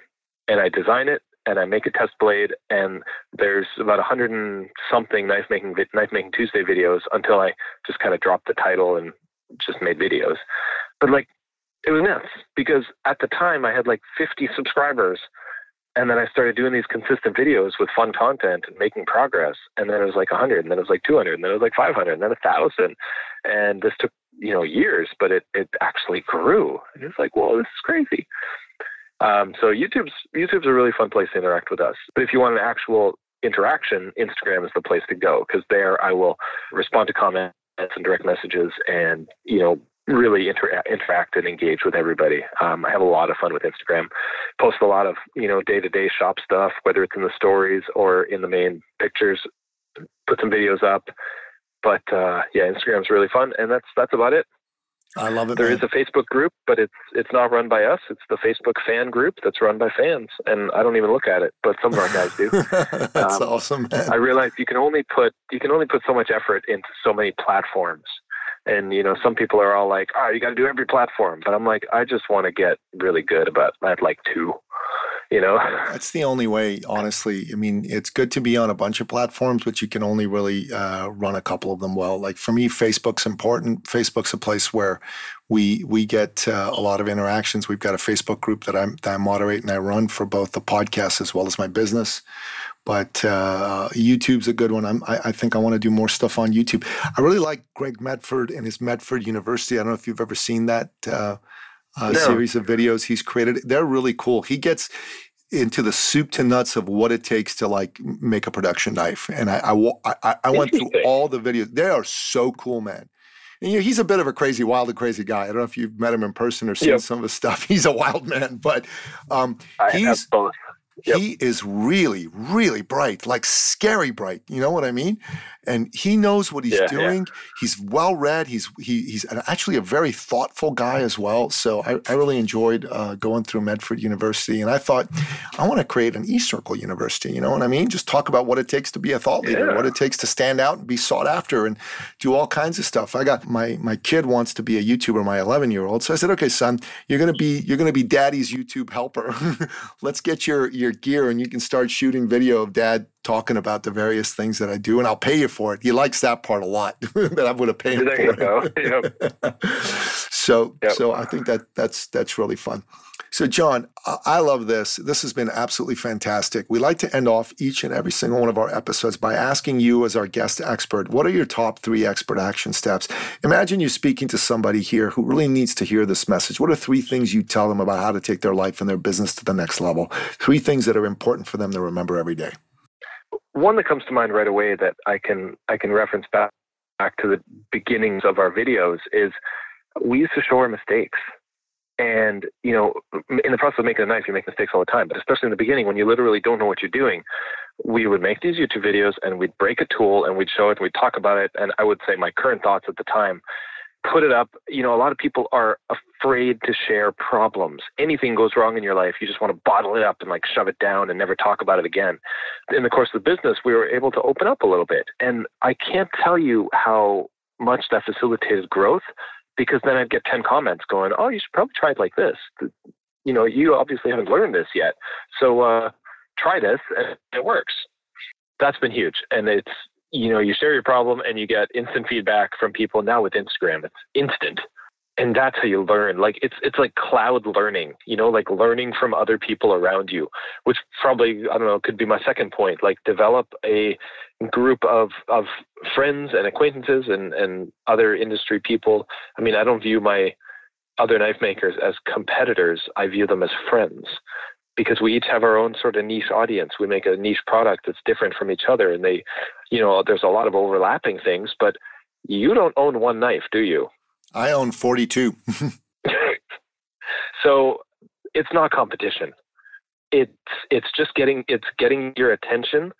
and I design it and I make a test blade and there's about a hundred and something knife making knife making Tuesday videos until I just kind of dropped the title and just made videos. But like it was nuts because at the time I had like 50 subscribers and then I started doing these consistent videos with fun content and making progress. And then it was like 100, and then it was like 200, and then it was like 500, and then 1,000. And this took, you know, years, but it, it actually grew. And it's like, whoa, this is crazy. Um, so YouTube's YouTube's a really fun place to interact with us. But if you want an actual interaction, Instagram is the place to go because there I will respond to comments and direct messages, and you know really inter- interact and engage with everybody. Um, I have a lot of fun with Instagram. Post a lot of you know day to day shop stuff, whether it's in the stories or in the main pictures. Put some videos up, but uh, yeah, Instagram's really fun, and that's that's about it. I love it. There man. is a Facebook group, but it's it's not run by us. It's the Facebook fan group that's run by fans, and I don't even look at it, but some of our guys do. that's um, awesome. Man. I realize you can only put you can only put so much effort into so many platforms, and you know some people are all like, "Oh, you got to do every platform," but I'm like, I just want to get really good about at like two you know that's the only way honestly i mean it's good to be on a bunch of platforms but you can only really uh, run a couple of them well like for me facebook's important facebook's a place where we we get uh, a lot of interactions we've got a facebook group that, I'm, that i moderate and i run for both the podcast as well as my business but uh, YouTube's a good one. I'm, I, I think I want to do more stuff on YouTube. I really like Greg Medford and his Medford University. I don't know if you've ever seen that uh, uh, no. series of videos he's created. They're really cool. He gets into the soup to nuts of what it takes to like make a production knife. And I, I, I, I went through all the videos. They are so cool, man. And, you know, he's a bit of a crazy, wild and crazy guy. I don't know if you've met him in person or seen yep. some of his stuff. He's a wild man, but um, he's. Yep. He is really, really bright, like scary bright. You know what I mean? And he knows what he's yeah, doing. Yeah. He's well read. He's he, he's actually a very thoughtful guy as well. So I, I really enjoyed uh, going through Medford University, and I thought I want to create an eCircle University. You know what I mean? Just talk about what it takes to be a thought leader, yeah. what it takes to stand out and be sought after, and do all kinds of stuff. I got my my kid wants to be a YouTuber, my 11 year old. So I said, okay, son, you're gonna be you're gonna be daddy's YouTube helper. Let's get your your gear, and you can start shooting video of dad talking about the various things that I do, and I'll pay you for it. He likes that part a lot. that I'm going to pay him there for it. Yep. so, yep. so I think that that's that's really fun. So, John, I love this. This has been absolutely fantastic. We like to end off each and every single one of our episodes by asking you, as our guest expert, what are your top three expert action steps? Imagine you're speaking to somebody here who really needs to hear this message. What are three things you tell them about how to take their life and their business to the next level? Three things that are important for them to remember every day one that comes to mind right away that I can I can reference back back to the beginnings of our videos is we used to show our mistakes. And, you know, in the process of making a knife, you make mistakes all the time. But especially in the beginning, when you literally don't know what you're doing, we would make these YouTube videos and we'd break a tool and we'd show it and we'd talk about it. And I would say my current thoughts at the time put it up. You know, a lot of people are afraid to share problems. Anything goes wrong in your life, you just want to bottle it up and like shove it down and never talk about it again. In the course of the business, we were able to open up a little bit. And I can't tell you how much that facilitated growth because then I'd get 10 comments going, oh, you should probably try it like this. You know, you obviously haven't learned this yet. So uh, try this and it works. That's been huge. And it's you know, you share your problem and you get instant feedback from people. Now with Instagram, it's instant. And that's how you learn. Like it's it's like cloud learning, you know, like learning from other people around you, which probably I don't know could be my second point. Like develop a group of of friends and acquaintances and and other industry people. I mean, I don't view my other knife makers as competitors. I view them as friends because we each have our own sort of niche audience. We make a niche product that's different from each other, and they, you know, there's a lot of overlapping things. But you don't own one knife, do you? I own forty-two. so it's not competition. It's it's just getting it's getting your attention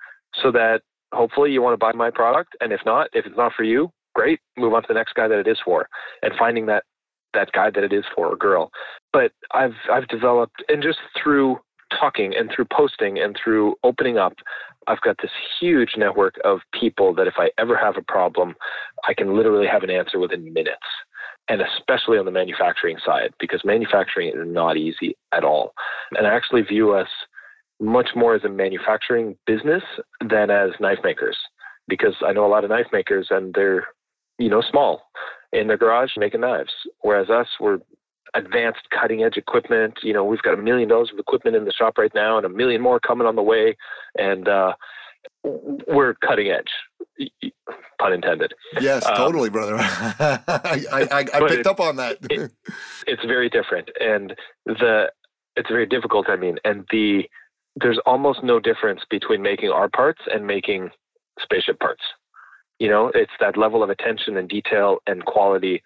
so that hopefully you want to buy my product, and if not, if it's not for you, great, move on to the next guy that it is for, and finding that that guy that it is for, a girl. But I've I've developed and just through talking and through posting and through opening up, I've got this huge network of people that if I ever have a problem, I can literally have an answer within minutes. And especially on the manufacturing side, because manufacturing is not easy at all. And I actually view us much more as a manufacturing business than as knife makers, because I know a lot of knife makers and they're, you know, small in their garage making knives. Whereas us, we're advanced cutting edge equipment. You know, we've got a million dollars of equipment in the shop right now and a million more coming on the way. And uh, we're cutting edge, pun intended. Yes, um, totally, brother. I, I, I, I picked up on that. it, it's very different. And the, it's very difficult, I mean, and the, there's almost no difference between making our parts and making spaceship parts. You know, it's that level of attention and detail and quality.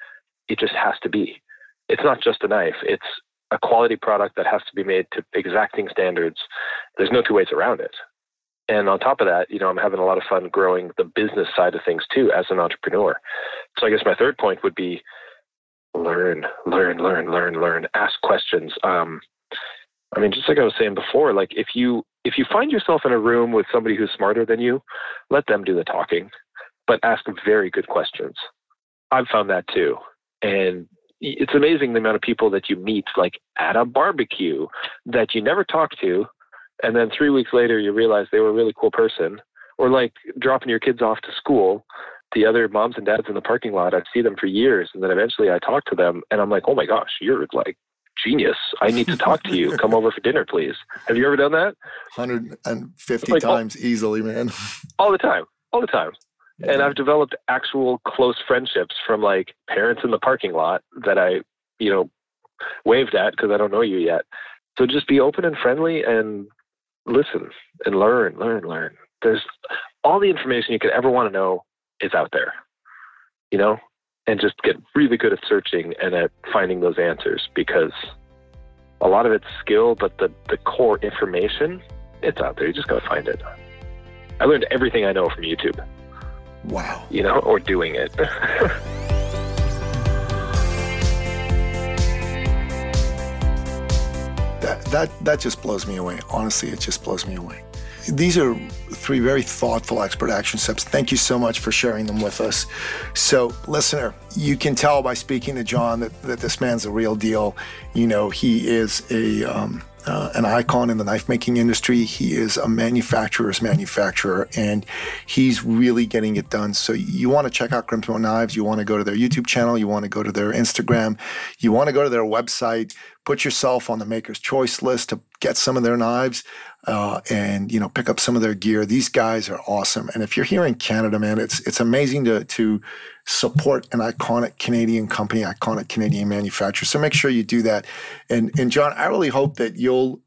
It just has to be. It's not just a knife. It's a quality product that has to be made to exacting standards. There's no two ways around it. And on top of that, you know, I'm having a lot of fun growing the business side of things too as an entrepreneur. So I guess my third point would be learn, learn, learn, learn, learn, ask questions. Um, I mean, just like I was saying before, like if you if you find yourself in a room with somebody who's smarter than you, let them do the talking but ask very good questions. I've found that too. And it's amazing the amount of people that you meet, like at a barbecue, that you never talk to. And then three weeks later, you realize they were a really cool person. Or like dropping your kids off to school, the other moms and dads in the parking lot, I'd see them for years. And then eventually I talk to them and I'm like, oh my gosh, you're like genius. I need to talk to you. Come over for dinner, please. Have you ever done that? 150 like, times all, easily, man. All the time. All the time. And I've developed actual close friendships from like parents in the parking lot that I, you know, waved at because I don't know you yet. So just be open and friendly and listen and learn, learn, learn. There's all the information you could ever want to know is out there. You know, and just get really good at searching and at finding those answers because a lot of it's skill, but the, the core information, it's out there. You just got to find it. I learned everything I know from YouTube. Wow. You know, or doing it. that that that just blows me away. Honestly, it just blows me away. These are three very thoughtful expert action steps. Thank you so much for sharing them with us. So, listener, you can tell by speaking to John that, that this man's a real deal. You know, he is a um, uh, an icon in the knife making industry. He is a manufacturer's manufacturer, and he's really getting it done. So you want to check out Grimsmo Knives. You want to go to their YouTube channel. You want to go to their Instagram. You want to go to their website. Put yourself on the Maker's Choice list to get some of their knives uh, and you know pick up some of their gear. These guys are awesome. And if you're here in Canada, man, it's it's amazing to to support an iconic Canadian company, iconic Canadian manufacturer. So make sure you do that. And and John, I really hope that you'll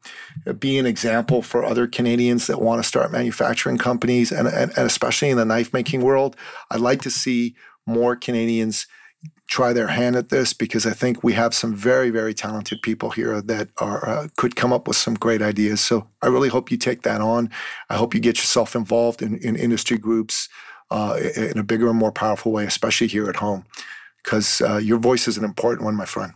be an example for other Canadians that want to start manufacturing companies, and and, and especially in the knife making world. I'd like to see more Canadians try their hand at this because I think we have some very, very talented people here that are uh, could come up with some great ideas. So I really hope you take that on. I hope you get yourself involved in, in industry groups uh, in a bigger and more powerful way, especially here at home, because uh, your voice is an important one, my friend.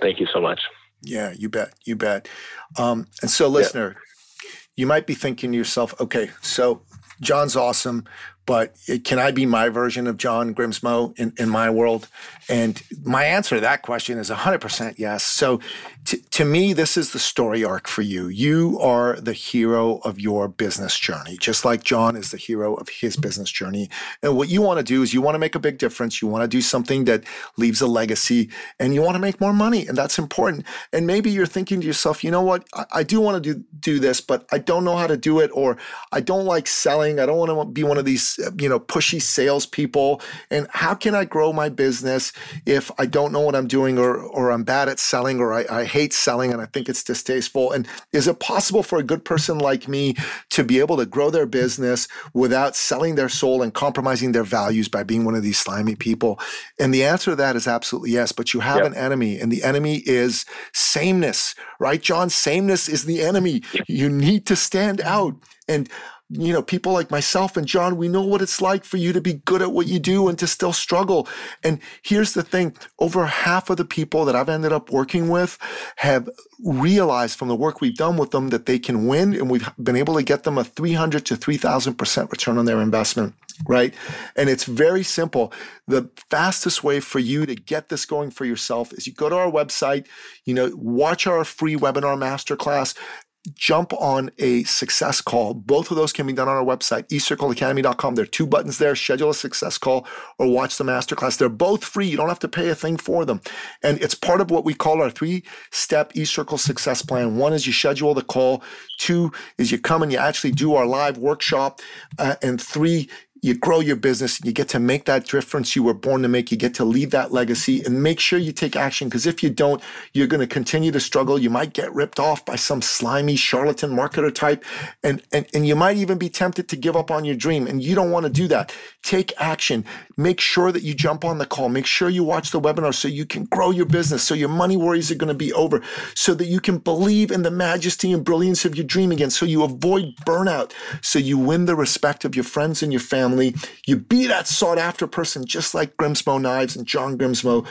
Thank you so much. Yeah, you bet, you bet. Um, and so, listener, yeah. you might be thinking to yourself, okay, so John's awesome but it, can I be my version of John Grimsmo in, in my world? And my answer to that question is 100% yes. So to, to me, this is the story arc for you. You are the hero of your business journey, just like John is the hero of his business journey. And what you want to do is you want to make a big difference. You want to do something that leaves a legacy and you want to make more money. And that's important. And maybe you're thinking to yourself, you know what? I, I do want to do, do this, but I don't know how to do it, or I don't like selling. I don't want to be one of these you know, pushy salespeople. And how can I grow my business if I don't know what I'm doing or, or I'm bad at selling or I, I hate selling and I think it's distasteful? And is it possible for a good person like me to be able to grow their business without selling their soul and compromising their values by being one of these slimy people? And the answer to that is absolutely yes. But you have yep. an enemy, and the enemy is sameness, right, John? Sameness is the enemy. Yep. You need to stand out. And you know, people like myself and John, we know what it's like for you to be good at what you do and to still struggle. And here's the thing over half of the people that I've ended up working with have realized from the work we've done with them that they can win, and we've been able to get them a 300 to 3,000% return on their investment right? And it's very simple. The fastest way for you to get this going for yourself is you go to our website, you know, watch our free webinar masterclass, jump on a success call. Both of those can be done on our website, eCircleacademy.com. There are two buttons there schedule a success call or watch the masterclass. They're both free. You don't have to pay a thing for them. And it's part of what we call our three step eCircle success plan. One is you schedule the call, two is you come and you actually do our live workshop, uh, and three, you grow your business, and you get to make that difference you were born to make, you get to leave that legacy and make sure you take action. Because if you don't, you're going to continue to struggle. You might get ripped off by some slimy charlatan marketer type, and, and, and you might even be tempted to give up on your dream. And you don't want to do that. Take action. Make sure that you jump on the call. Make sure you watch the webinar so you can grow your business, so your money worries are going to be over, so that you can believe in the majesty and brilliance of your dream again, so you avoid burnout, so you win the respect of your friends and your family family. You be that sought after person, just like Grimsmo Knives and John Grimsmo,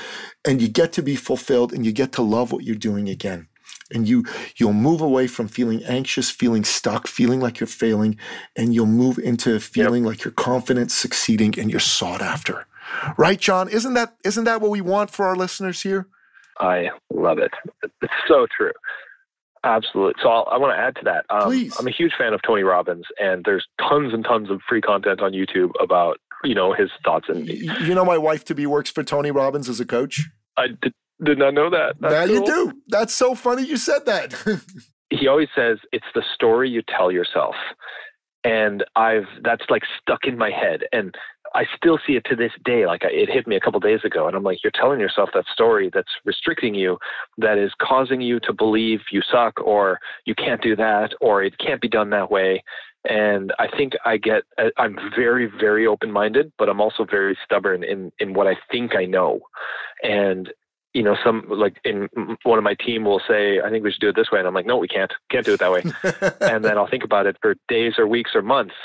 and you get to be fulfilled and you get to love what you're doing again. And you you'll move away from feeling anxious, feeling stuck, feeling like you're failing, and you'll move into feeling yep. like you're confident, succeeding, and you're sought after. Right, John? Isn't that isn't that what we want for our listeners here? I love it. It's so true. Absolutely. So I'll, i want to add to that. Um, Please. I'm a huge fan of Tony Robbins, and there's tons and tons of free content on YouTube about you know his thoughts and. You know, my wife to be works for Tony Robbins as a coach. I did, did not know that. That's now cool. you do. That's so funny you said that. he always says it's the story you tell yourself, and I've that's like stuck in my head. And I still see it to this day. Like it hit me a couple days ago, and I'm like, you're telling yourself that story that's restricting you, that is causing you to believe you suck, or you can't do that, or it can't be done that way. And I think I get, uh, I'm very, very open minded, but I'm also very stubborn in, in what I think I know. And, you know, some like in one of my team will say, I think we should do it this way. And I'm like, no, we can't, can't do it that way. and then I'll think about it for days or weeks or months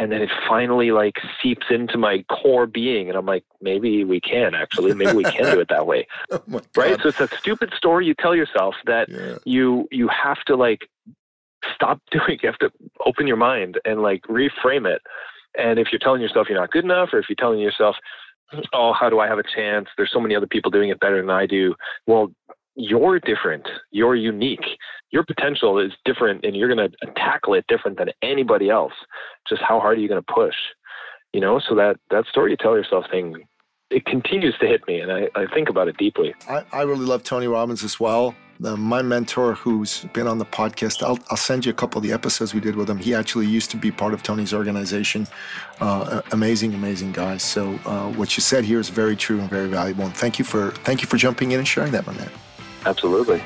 and then it finally like seeps into my core being and i'm like maybe we can actually. Maybe we can do it that way. Oh right? So it's a stupid story you tell yourself that yeah. you you have to like stop doing you have to open your mind and like reframe it. And if you're telling yourself you're not good enough or if you're telling yourself oh how do i have a chance? There's so many other people doing it better than i do. Well you're different. You're unique your potential is different and you're going to tackle it different than anybody else. Just how hard are you going to push? You know so that that story you tell yourself thing it continues to hit me and i, I think about it deeply. I, I really love tony robbins as well. The, my mentor who's been on the podcast I'll, I'll send you a couple of the episodes we did with him. He actually used to be part of tony's organization. Uh, amazing amazing guy. So uh, what you said here is very true and very valuable. And thank you for thank you for jumping in and sharing that my man. Absolutely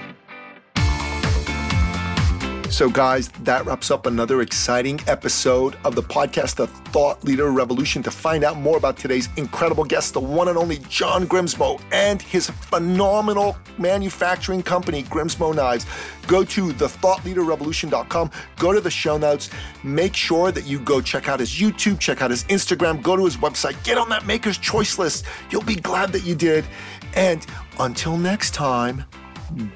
so, guys, that wraps up another exciting episode of the podcast, The Thought Leader Revolution. To find out more about today's incredible guest, the one and only John Grimsmo, and his phenomenal manufacturing company, Grimsmo Knives, go to thethoughtleaderrevolution.com, go to the show notes, make sure that you go check out his YouTube, check out his Instagram, go to his website, get on that Maker's Choice list. You'll be glad that you did. And until next time,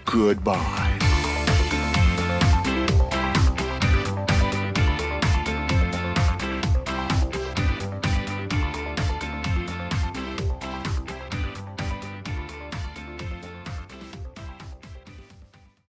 goodbye.